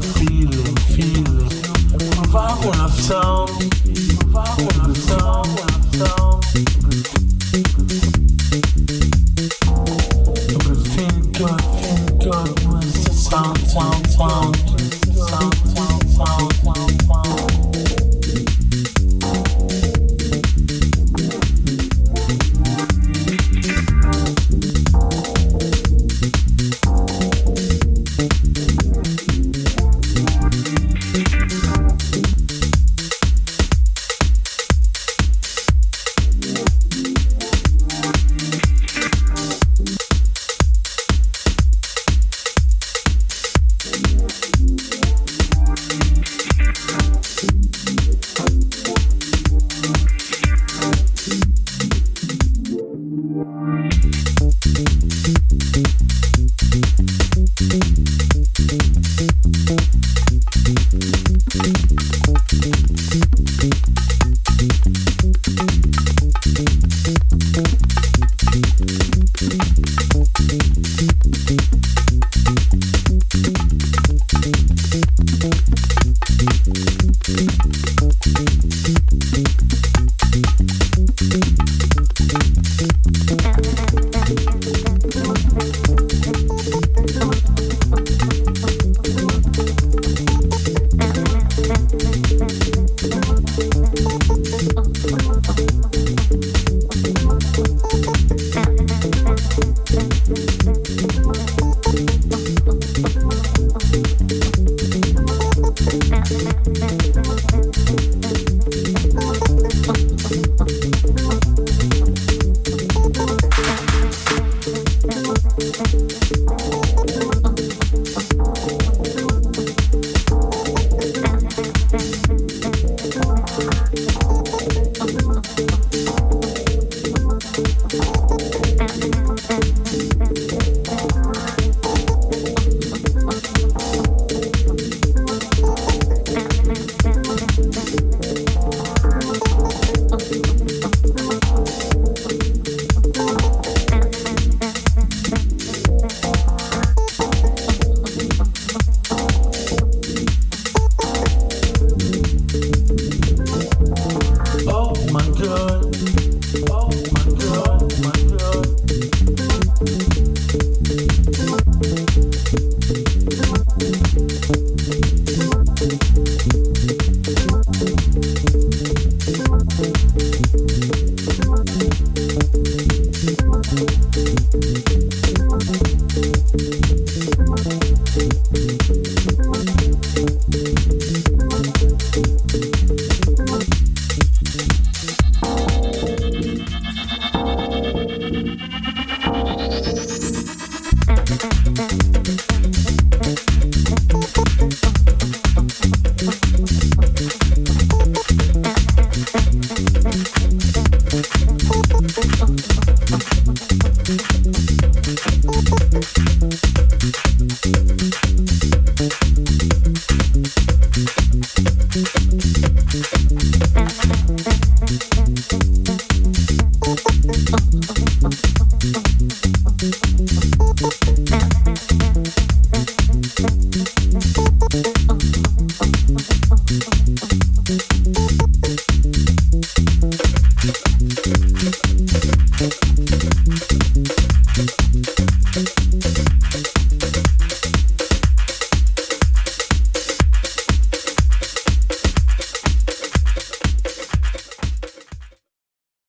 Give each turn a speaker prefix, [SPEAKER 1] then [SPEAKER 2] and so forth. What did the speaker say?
[SPEAKER 1] feeling, feeling. Move out when I'm down, move when I'm.